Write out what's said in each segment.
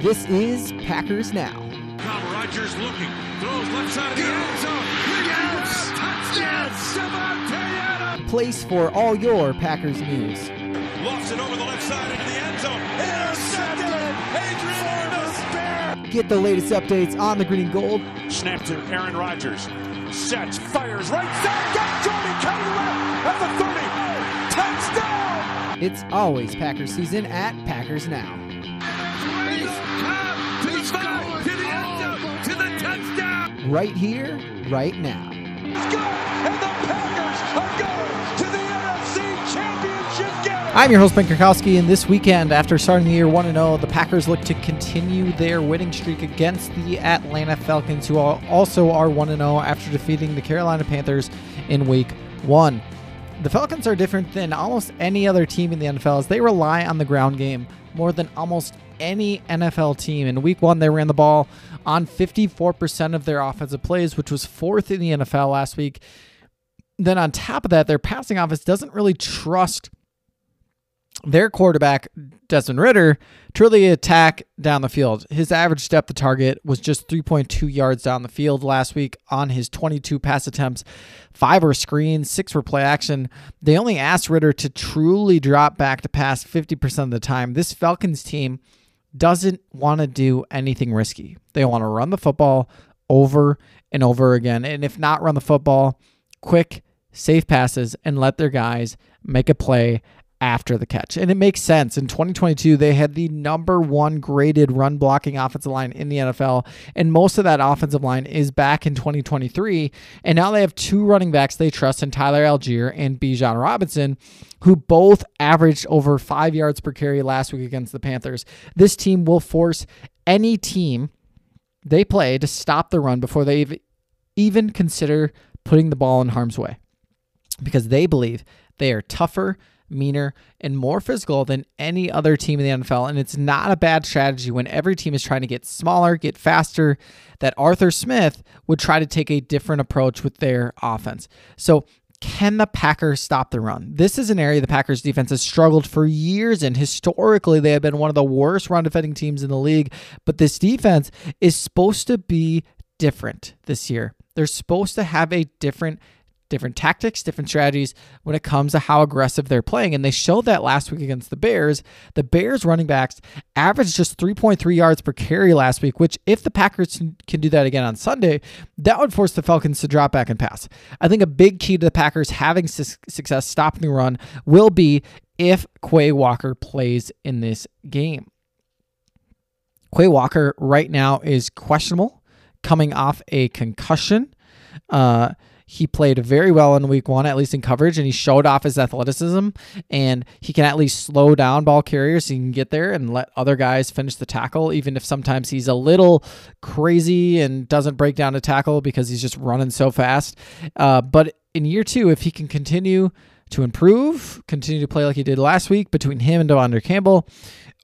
This is Packers Now. Now Rodgers looking, throws left side of the end zone. Yes! Touchdown! Adams! Place for all your Packers news. Lofts it over the left side into the end zone. Intercepted! Adrian Amos! Get the latest updates on the green and gold. Snap to Aaron Rodgers. Sets, fires, right side. Got Jordan Kelly left at the 30. Touchdown! It's always Packers season at Packers Now. To to the end zone, to the touchdown! Right here, right now. Let's go! And the Packers are going to the NFC Championship game! I'm your host, Ben Krakowski, and this weekend, after starting the year 1 0, the Packers look to continue their winning streak against the Atlanta Falcons, who are also are 1 0 after defeating the Carolina Panthers in week 1. The Falcons are different than almost any other team in the NFL as they rely on the ground game more than almost any NFL team. In week one, they ran the ball on 54% of their offensive plays, which was fourth in the NFL last week. Then on top of that, their passing offense doesn't really trust their quarterback, Desmond Ridder, truly attack down the field. His average depth of target was just 3.2 yards down the field last week on his 22 pass attempts. Five were screens, six were play action. They only asked Ridder to truly drop back to pass 50% of the time. This Falcons team doesn't want to do anything risky. They want to run the football over and over again. And if not run the football, quick, safe passes and let their guys make a play after the catch. And it makes sense. In 2022, they had the number one graded run blocking offensive line in the NFL. And most of that offensive line is back in 2023. And now they have two running backs they trust in Tyler Allgeier and Bijan Robinson, who both averaged over five yards per carry last week against the Panthers. This team will force any team they play to stop the run before they even consider putting the ball in harm's way because they believe they are tougher meaner, and more physical than any other team in the NFL. And it's not a bad strategy when every team is trying to get smaller, get faster, that Arthur Smith would try to take a different approach with their offense. So, can the Packers stop the run? This is an area the Packers defense has struggled for years and historically they have been one of the worst run defending teams in the league, but this defense is supposed to be different this year. They're supposed to have a different different tactics, different strategies when it comes to how aggressive they're playing. And they showed that last week against the Bears. The Bears running backs averaged just 3.3 yards per carry last week, which if the Packers can do that again on Sunday, that would force the Falcons to drop back and pass. I think a big key to the Packers having su- success stopping the run will be if Quay Walker plays in this game. Quay Walker right now is questionable, coming off a concussion. Uh, he played very well in week one, at least in coverage, and he showed off his athleticism. And he can at least slow down ball carriers so he can get there and let other guys finish the tackle, even if sometimes he's a little crazy and doesn't break down a tackle because he's just running so fast. Uh, but in year two, if he can continue to improve, continue to play like he did last week between him and De'Vondre Campbell,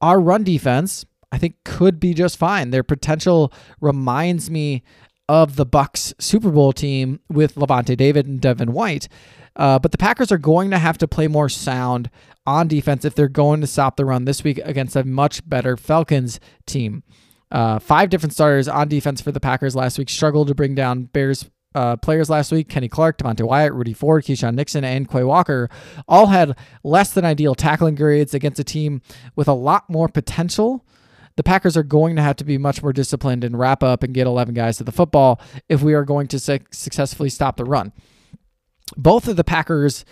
our run defense, I think, could be just fine. Their potential reminds me of the Bucs Super Bowl team with Lavonte David and Devin White. Uh, but the Packers are going to have to play more sound on defense if they're going to stop the run this week against a much better Falcons team. Uh, five different starters on defense for the Packers last week struggled to bring down Bears uh, players last week. Kenny Clark, Devonte Wyatt, Rudy Ford, Keisean Nixon, and Quay Walker all had less than ideal tackling grades against a team with a lot more potential the Packers are going to have to be much more disciplined and wrap up and get 11 guys to the football if we are going to su- successfully stop the run. Both of the Packers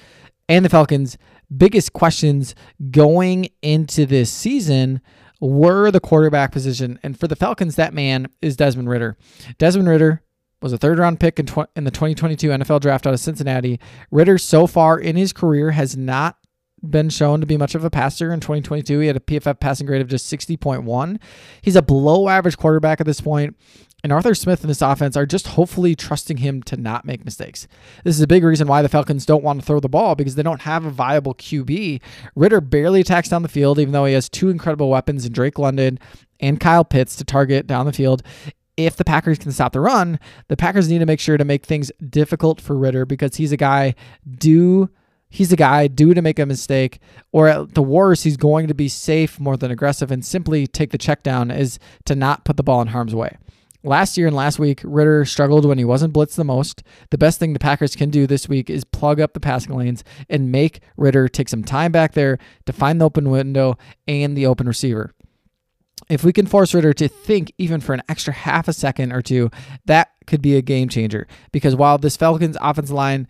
and the Falcons' biggest questions going into this season were the quarterback position. And for the Falcons, that man is Desmond Ridder. Desmond Ridder was a third round pick in, tw- in the 2022 NFL draft out of Cincinnati. Ridder, so far in his career, has not been shown to be much of a passer in 2022. He had a PFF passing grade of just 60.1. He's a below average quarterback at this point, and Arthur Smith and this offense are just hopefully trusting him to not make mistakes. This is a big reason why the Falcons don't want to throw the ball because they don't have a viable QB. Ridder barely attacks down the field, even though he has two incredible weapons in Drake London and Kyle Pitts to target down the field if the Packers can stop the run, the Packers need to make sure to make things difficult for Ridder because he's a guy due he's a guy due to make a mistake, or at the worst, he's going to be safe more than aggressive and simply take the check down is to not put the ball in harm's way. Last year and last week, Ridder struggled when he wasn't blitzed the most. The best thing the Packers can do this week is plug up the passing lanes and make Ridder take some time back there to find the open window and the open receiver. If we can force Ridder to think even for an extra half a second or two, that could be a game changer. Because while this Falcons offensive line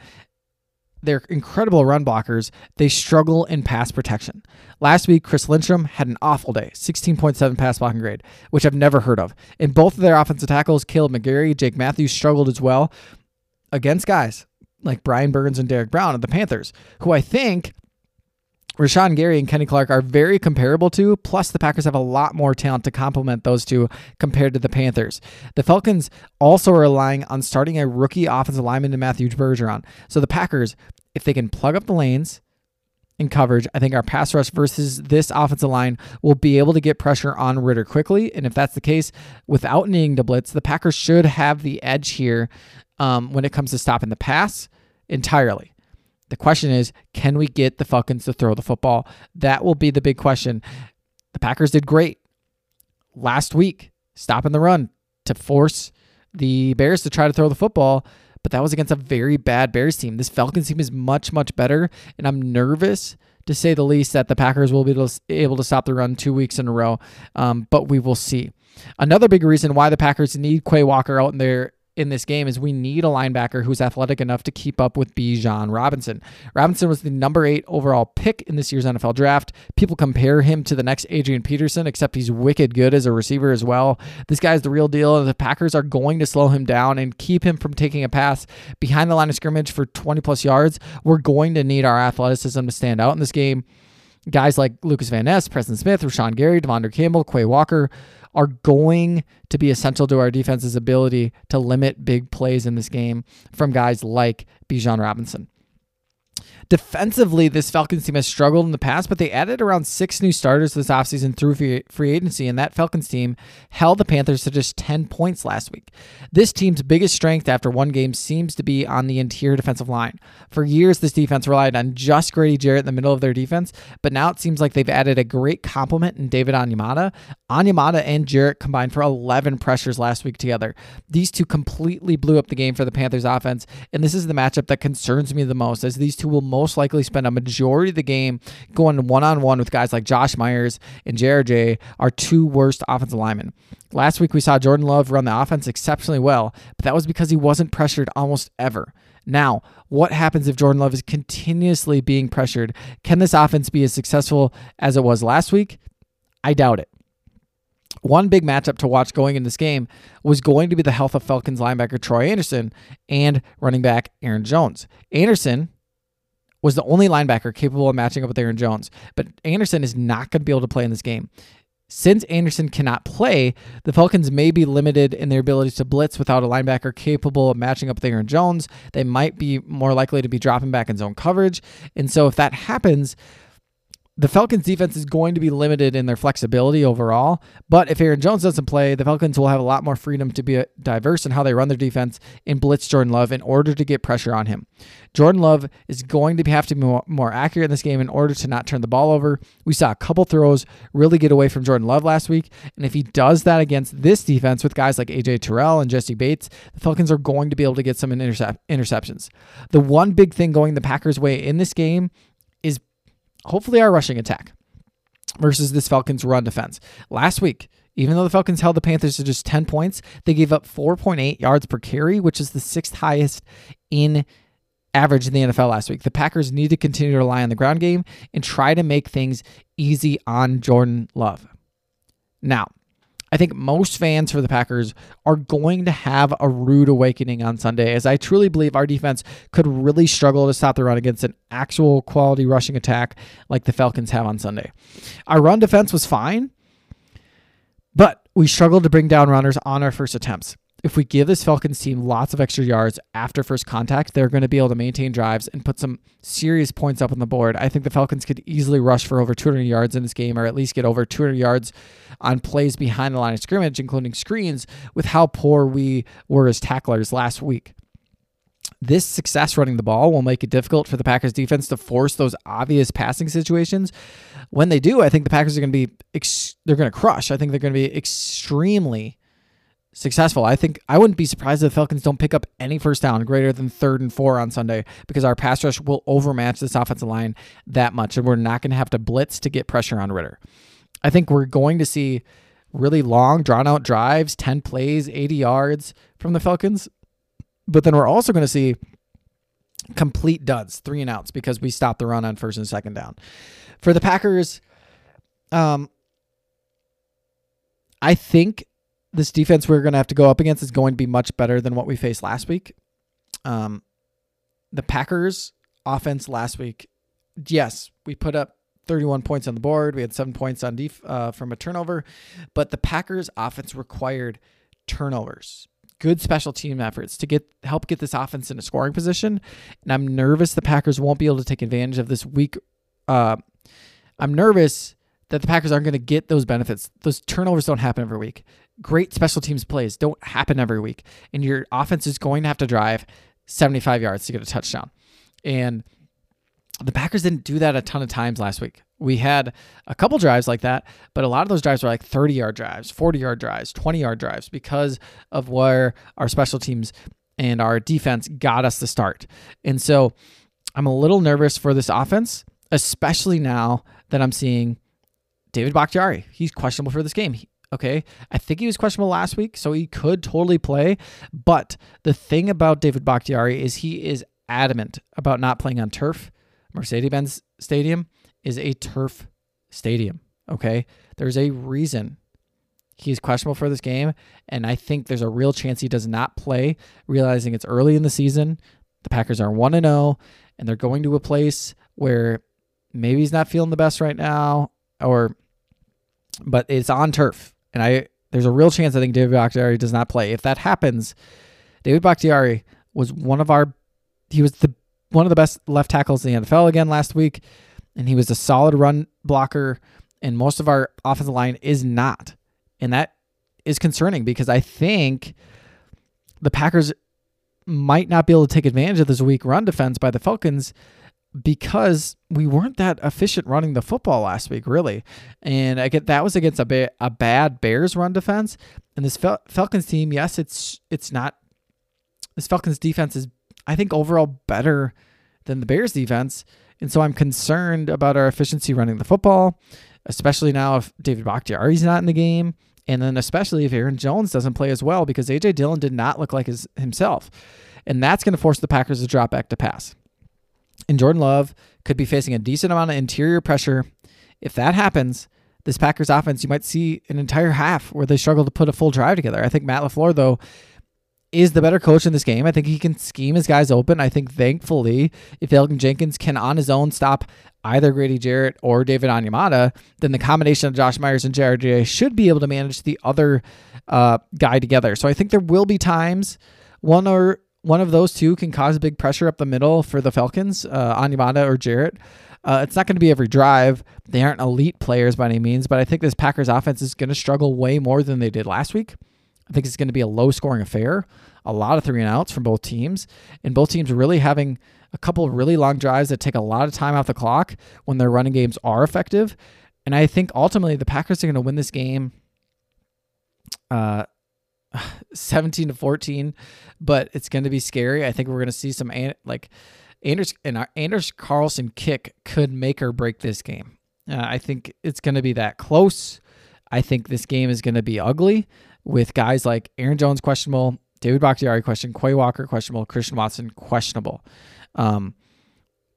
they're incredible run blockers. They struggle in pass protection. Last week, Chris Lindstrom had an awful day, 16.7 pass blocking grade, which I've never heard of. In both of their offensive tackles, Kaleb McGary, Jake Matthews struggled as well against guys like Brian Burns and Derrick Brown of the Panthers, who I think Rashan Gary and Kenny Clark are very comparable to, plus the Packers have a lot more talent to complement those two compared to the Panthers. The Falcons also are relying on starting a rookie offensive lineman in Matthew Bergeron. So the Packers, if they can plug up the lanes in coverage, I think our pass rush versus this offensive line will be able to get pressure on Ridder quickly. And if that's the case, without needing to blitz, the Packers should have the edge here um, when it comes to stopping the pass entirely. The question is, can we get the Falcons to throw the football? That will be the big question. The Packers did great last week, stopping the run to force the Bears to try to throw the football, but that was against a very bad Bears team. This Falcons team is much, much better, and I'm nervous to say the least that the Packers will be able to stop the run two weeks in a row, um, but we will see. Another big reason why the Packers need Quay Walker out in there in this game is we need a linebacker who's athletic enough to keep up with Bijan Robinson. Robinson was the number eight overall pick in this year's NFL draft. People compare him to the next Adrian Peterson, except he's wicked good as a receiver as well. This guy's the real deal. and The Packers are going to slow him down and keep him from taking a pass behind the line of scrimmage for 20 plus yards. We're going to need our athleticism to stand out in this game. Guys like Lucas Van Ness, Preston Smith, Rashan Gary, De'Vondre Campbell, Quay Walker are going to be essential to our defense's ability to limit big plays in this game from guys like Bijan Robinson. Defensively, this Falcons team has struggled in the past, but they added around six new starters this offseason through free agency, and that Falcons team held the Panthers to just 10 points last week. This team's biggest strength after one game seems to be on the interior defensive line. For years, this defense relied on just Grady Jarrett in the middle of their defense, but now it seems like they've added a great complement in David Onyemata. Onyemata and Jarrett combined for 11 pressures last week together. These two completely blew up the game for the Panthers offense, and this is the matchup that concerns me the most, as these two will most likely spend a majority of the game going one on one with guys like Josh Myers and JRJ, our two worst offensive linemen. Last week, we saw Jordan Love run the offense exceptionally well, but that was because he wasn't pressured almost ever. Now, what happens if Jordan Love is continuously being pressured? Can this offense be as successful as it was last week? I doubt it. One big matchup to watch going in this game was going to be the health of Falcons linebacker Troy Andersen and running back Aaron Jones. Andersen was the only linebacker capable of matching up with Aaron Jones. But Andersen is not going to be able to play in this game. Since Andersen cannot play, the Falcons may be limited in their ability to blitz without a linebacker capable of matching up with Aaron Jones. They might be more likely to be dropping back in zone coverage. And so if that happens, the Falcons defense is going to be limited in their flexibility overall. But if Aaron Jones doesn't play, the Falcons will have a lot more freedom to be uh, diverse in how they run their defense and blitz Jordan Love in order to get pressure on him. Jordan Love is going to have to be more, accurate in this game in order to not turn the ball over. We saw a couple throws really get away from Jordan Love last week. And if he does that against this defense with guys like AJ Terrell and Jessie Bates, the Falcons are going to be able to get some intercep- interceptions. The one big thing going the Packers' way in this game hopefully our rushing attack versus this Falcons run defense. Last week, even though the Falcons held the Panthers to just 10 points, they gave up 4.8 yards per carry, which is the sixth highest in average in the NFL last week. The Packers need to continue to rely on the ground game and try to make things easy on Jordan Love. Now, I think most fans for the Packers are going to have a rude awakening on Sunday, as I truly believe our defense could really struggle to stop the run against an actual quality rushing attack like the Falcons have on Sunday. Our run defense was fine, but we struggled to bring down runners on our first attempts if we give this Falcons team lots of extra yards after first contact, they're going to be able to maintain drives and put some serious points up on the board. I think the Falcons could easily rush for over 200 yards in this game, or at least get over 200 yards on plays behind the line of scrimmage, including screens, with how poor we were as tacklers last week. this success running the ball will make it difficult for the Packers defense to force those obvious passing situations. When they do, I think the Packers are going to be ex- they're going to crush. I think they're going to be extremely successful. I think I wouldn't be surprised if the Falcons don't pick up any first down greater than third and four on Sunday because our pass rush will overmatch this offensive line that much, and we're not going to have to blitz to get pressure on Ridder. I think we're going to see really long, drawn out drives, 10 plays, 80 yards from the Falcons. But then we're also going to see complete duds, three and outs, because we stopped the run on first and second down. For the Packers, um, I think this defense we're going to have to go up against is going to be much better than what we faced last week. Um, the Packers offense last week, yes, we put up 31 points on the board. We had seven points on def- uh, from a turnover, but the Packers offense required turnovers, good special team efforts to get help get this offense in a scoring position. And I'm nervous the Packers won't be able to take advantage of this week. Uh, I'm nervous that the Packers aren't going to get those benefits. Those turnovers don't happen every week great special teams plays don't happen every week. And your offense is going to have to drive 75 yards to get a touchdown. And the Packers didn't do that a ton of times last week. We had a couple drives like that, but a lot of those drives were like 30 yard drives, 40 yard drives, 20 yard drives because of where our special teams and our defense got us to start. And so I'm a little nervous for this offense, especially now that I'm seeing David Bakhtiari. He's questionable for this game. Okay. I think he was questionable last week, so he could totally play. But the thing about David Bakhtiari is he is adamant about not playing on turf. Mercedes Benz Stadium is a turf stadium. Okay. There's a reason he's questionable for this game. And I think there's a real chance he does not play, realizing it's early in the season. The Packers are 1 0, and they're going to a place where maybe he's not feeling the best right now, or but it's on turf and I there's a real chance I think David Bakhtiari does not play. If that happens, David Bakhtiari was one of our he was the one of the best left tackles in the NFL again last week, and he was a solid run blocker. And most of our offensive line is not, and that is concerning because I think the Packers might not be able to take advantage of this weak run defense by the Falcons because we weren't that efficient running the football last week, really. And I get that was against a ba- a bad Bears run defense. And this Fal- Falcons team, yes, it's it's not. This Falcons defense is, I think, overall better than the Bears defense. And so I'm concerned about our efficiency running the football, especially now if David Bakhtiari's not in the game. And then especially if Aaron Jones doesn't play as well because AJ Dillon did not look like his himself. And that's going to force the Packers to drop back to pass and Jordan Love could be facing a decent amount of interior pressure. If that happens, this Packers offense, you might see an entire half where they struggle to put a full drive together. I think Matt LaFleur, though, is the better coach in this game. I think he can scheme his guys open. I think, thankfully, if Elgton Jenkins can on his own stop either Grady Jarrett or David Onyemata, then the combination of Josh Myers and JRJ should be able to manage the other uh, guy together. So I think there will be times, one or one of those two can cause big pressure up the middle for the Falcons, uh, Onyemata or Jarrett. Uh, it's not going to be every drive. They aren't elite players by any means, but I think this Packers offense is going to struggle way more than they did last week. I think it's going to be a low scoring affair, a lot of three and outs from both teams, and both teams really having a couple of really long drives that take a lot of time off the clock when their running games are effective. And I think ultimately the Packers are going to win this game uh, 17 to 14, but it's going to be scary. I think we're going to see some like Anders and our Anders Carlson kick could make or break this game. Uh, I think it's going to be that close. I think this game is going to be ugly with guys like Aaron Jones questionable, David Bakhtiari question, Quay Walker questionable, Christian Watson questionable. Um,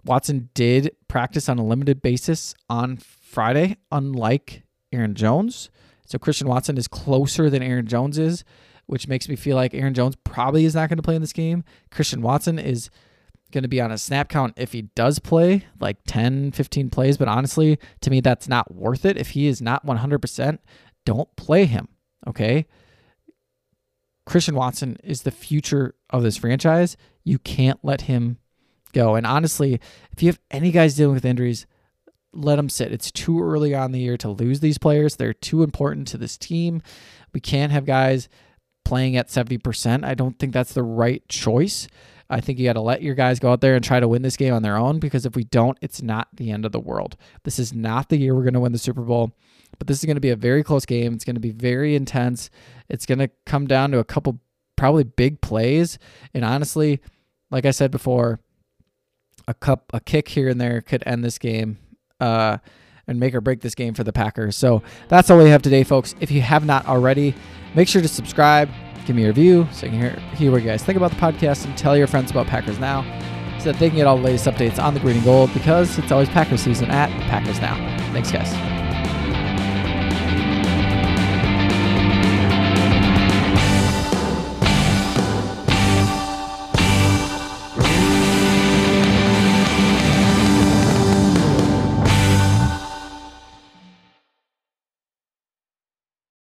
Watson did practice on a limited basis on Friday, unlike Aaron Jones. So Christian Watson is closer than Aaron Jones is which makes me feel like Aaron Jones probably is not going to play in this game. Christian Watson is going to be on a snap count if he does play, like 10, 15 plays. But honestly, to me, that's not worth it. If he is not 100%, don't play him. Okay. Christian Watson is the future of this franchise. You can't let him go. And honestly, if you have any guys dealing with injuries, let them sit. It's too early on the year to lose these players. They're too important to this team. We can't have guys playing at 70%. I don't think that's the right choice. I think you got to let your guys go out there and try to win this game on their own because if we don't, it's not the end of the world. This is not the year we're going to win the Super Bowl, but this is going to be a very close game. It's going to be very intense. It's going to come down to a couple probably big plays. And honestly, like I said before, a cup a kick here and there could end this game. Uh, and make or break this game for the Packers. So that's all we have today, folks. If you have not already, make sure to subscribe, give me a review so you can hear, hear what you guys think about the podcast and tell your friends about Packers Now so that they can get all the latest updates on the green and gold because it's always Packers season at Packers Now. Thanks, guys.